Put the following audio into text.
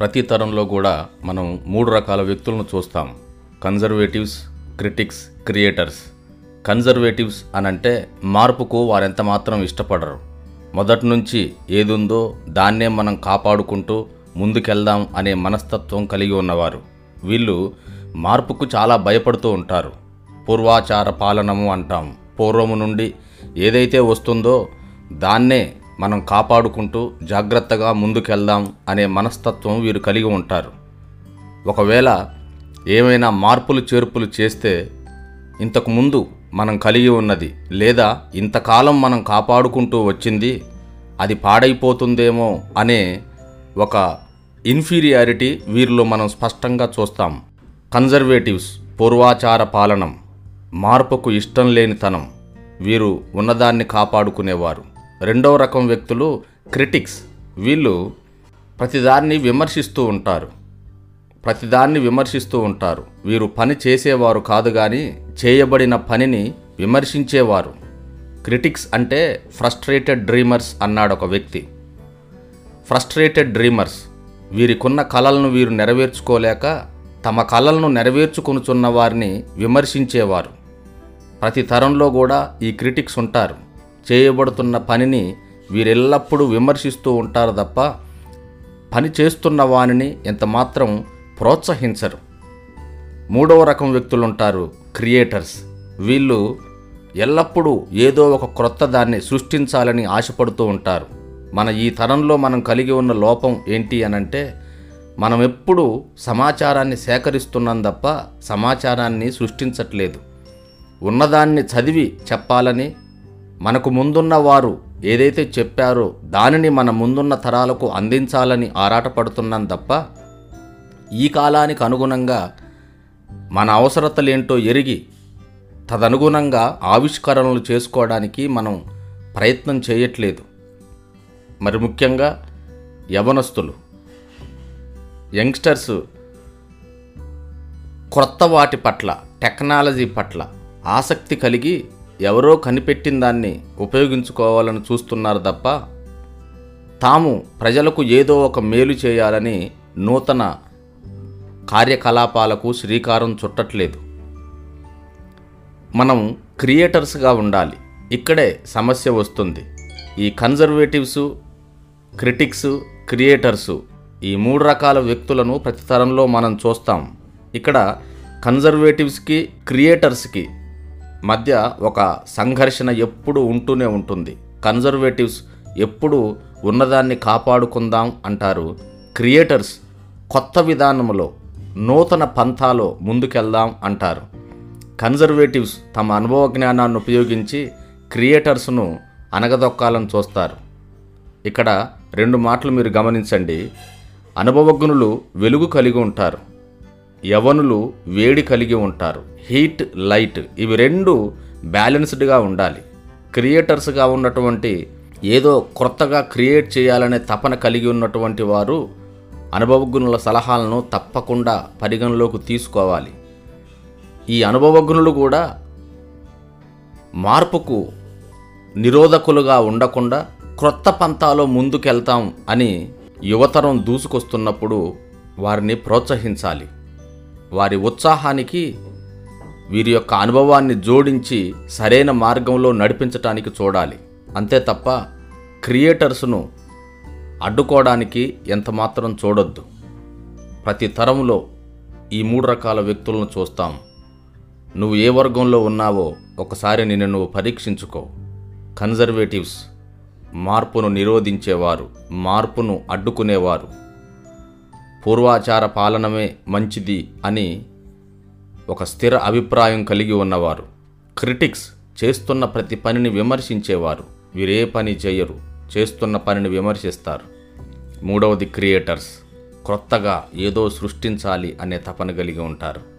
ప్రతి తరంలో కూడా మనం మూడు రకాల వ్యక్తులను చూస్తాం. Conservatives critics creators. కన్జర్వేటివ్స్ అనంటే మార్పుకు వారెంత మాత్రం ఇష్టపడరు. మొదటి నుంచి ఏదుందో దాన్నే మనం కాపాడుకుంటూ ముందుకెళ్దాం అనే మనస్తత్వం కలిగి ఉన్నవారు. వీళ్ళు మార్పుకు చాలా భయపడుతూ ఉంటారు. పూర్వాచార పాలనము అంటాం. పూర్వము నుండి ఏదైతే వస్తుందో దాన్నే మనం కాపాడుకుంటూ జాగ్రత్తగా ముందుకెళ్దాం అనే మనస్తత్వం వీరు కలిగి ఉంటారు. ఒకవేళ ఏమైనా మార్పులు చేర్పులు చేస్తే ఇంతకుముందు మనం కలిగి ఉన్నది లేదా ఇంతకాలం మనం కాపాడుకుంటూ వచ్చింది అది పాడైపోతుందేమో అనే ఒక ఇన్ఫీరియారిటీ వీరిలో మనం స్పష్టంగా చూస్తాం. కన్జర్వేటివ్స్ పూర్వాచార పాలనం మార్పుకు ఇష్టం లేనితనం వీరు ఉన్నదాన్ని కాపాడుకునేవారు. రెండవ రకం వ్యక్తులు క్రిటిక్స్. వీళ్ళు ప్రతిదాన్ని విమర్శిస్తూ ఉంటారు. ప్రతిదాన్ని విమర్శిస్తూ ఉంటారు. వీరు పని చేసేవారు కాదు కానీ చేయబడిన పనిని విమర్శించేవారు. క్రిటిక్స్ అంటే ఫ్రస్ట్రేటెడ్ డ్రీమర్స్ అన్నాడు ఒక వ్యక్తి. Frustrated dreamers. వీరికున్న కళలను వీరు నెరవేర్చుకోలేక తమ కళలను నెరవేర్చుకొనుచున్న వారిని విమర్శించేవారు. ప్రతి తరంలో కూడా ఈ క్రిటిక్స్ ఉంటారు. చేయబడుతున్న పనిని వీరెల్లప్పుడూ విమర్శిస్తూ ఉంటారు తప్ప పని చేస్తున్న వానిని ఎంతమాత్రం ప్రోత్సహించరు. మూడవ రకం వ్యక్తులు ఉంటారు క్రియేటర్స్. వీళ్ళు ఎల్లప్పుడూ ఏదో ఒక క్రొత్త దాన్ని సృష్టించాలని ఆశపడుతూ ఉంటారు. మన ఈ తరంలో మనం కలిగి ఉన్న లోపం ఏంటి అనంటే మనం ఎప్పుడూ సమాచారాన్ని సేకరిస్తున్నాం తప్ప సమాచారాన్ని సృష్టించట్లేదు. ఉన్నదాన్ని చదివి చెప్పాలని మనకు ముందున్న వారు ఏదైతే చెప్పారో దానిని మన ముందున్న తరాలకు అందించాలని ఆరాటపడుతున్నాం తప్ప ఈ కాలానికి అనుగుణంగా మన అవసరతలేంటో ఎరిగి తదనుగుణంగా ఆవిష్కరణలు చేసుకోవడానికి మనం ప్రయత్నం చేయట్లేదు. మరి ముఖ్యంగా యవనస్తులు యంగ్స్టర్స్ క్రొత్త వాటి పట్ల టెక్నాలజీ పట్ల ఆసక్తి కలిగి ఎవరో కనిపెట్టిన దాన్ని ఉపయోగించుకోవాలని చూస్తున్నారు తప్ప తాము ప్రజలకు ఏదో ఒక మేలు చేయాలని నూతన కార్యకలాపాలకు శ్రీకారం చుట్టట్లేదు. మనం క్రియేటర్స్గా ఉండాలి. ఇక్కడే సమస్య వస్తుంది. ఈ కన్జర్వేటివ్స్ క్రిటిక్స్ క్రియేటర్సు ఈ మూడు రకాల వ్యక్తులను ప్రతి తరంలో మనం చూస్తాం. ఇక్కడ కన్జర్వేటివ్స్కి క్రియేటర్స్కి మధ్య ఒక సంఘర్షణ ఎప్పుడు ఉంటూనే ఉంటుంది. కన్జర్వేటివ్స్ ఎప్పుడు ఉన్నదాన్ని కాపాడుకుందాం అంటారు క్రియేటర్స్. కొత్త విధానంలో నూతన పంథాలో ముందుకెళ్దాం అంటారు. కన్జర్వేటివ్స్ తమ అనుభవ జ్ఞానాన్ని ఉపయోగించి క్రియేటర్స్ను అనగదొక్కాలని చూస్తారు. ఇక్కడ రెండు మాటలు మీరు గమనించండి. అనుభవజ్ఞులు వెలుగు కలిగి ఉంటారు. యవనులు వేడి కలిగి ఉంటారు. హీట్ లైట్ ఇవి రెండు బ్యాలెన్స్డ్గా ఉండాలి. క్రియేటర్స్గా ఉన్నటువంటి ఏదో క్రొత్తగా క్రియేట్ చేయాలనే తపన కలిగి ఉన్నటువంటి వారు అనుభవజ్ఞుల సలహాలను తప్పకుండా పరిగణలోకి తీసుకోవాలి. ఈ అనుభవజ్ఞులు కూడా మార్పుకు నిరోధకులుగా ఉండకుండా క్రొత్త పంతాలో ముందుకెళ్తాం అని యువతరం దూసుకొస్తున్నప్పుడు వారిని ప్రోత్సహించాలి. వారి ఉత్సాహానికి వీరి యొక్క అనుభవాన్ని జోడించి సరైన మార్గంలో నడిపించటానికి చూడాలి. అంతే తప్ప క్రియేటర్స్ను అడ్డుకోవడానికి ఎంతమాత్రం చూడొద్దు. ప్రతి తరంలో ఈ మూడు రకాల వ్యక్తులను చూస్తాం. నువ్వు ఏ వర్గంలో ఉన్నావో ఒకసారి నిన్ను నువ్వు పరీక్షించుకో. కన్జర్వేటివ్స్ మార్పును నిరోధించేవారు మార్పును అడ్డుకునేవారు. పూర్వాచార పాలనమే మంచిది అని ఒక స్థిర అభిప్రాయం కలిగి ఉన్నవారు. క్రిటిక్స్ చేస్తున్న ప్రతి పనిని విమర్శించేవారు. వీరే పని చేయరు చేస్తున్న పనిని విమర్శిస్తారు. మూడవది క్రియేటర్స్. క్రొత్తగా ఏదో సృష్టించాలి అనే తపన కలిగి ఉంటారు.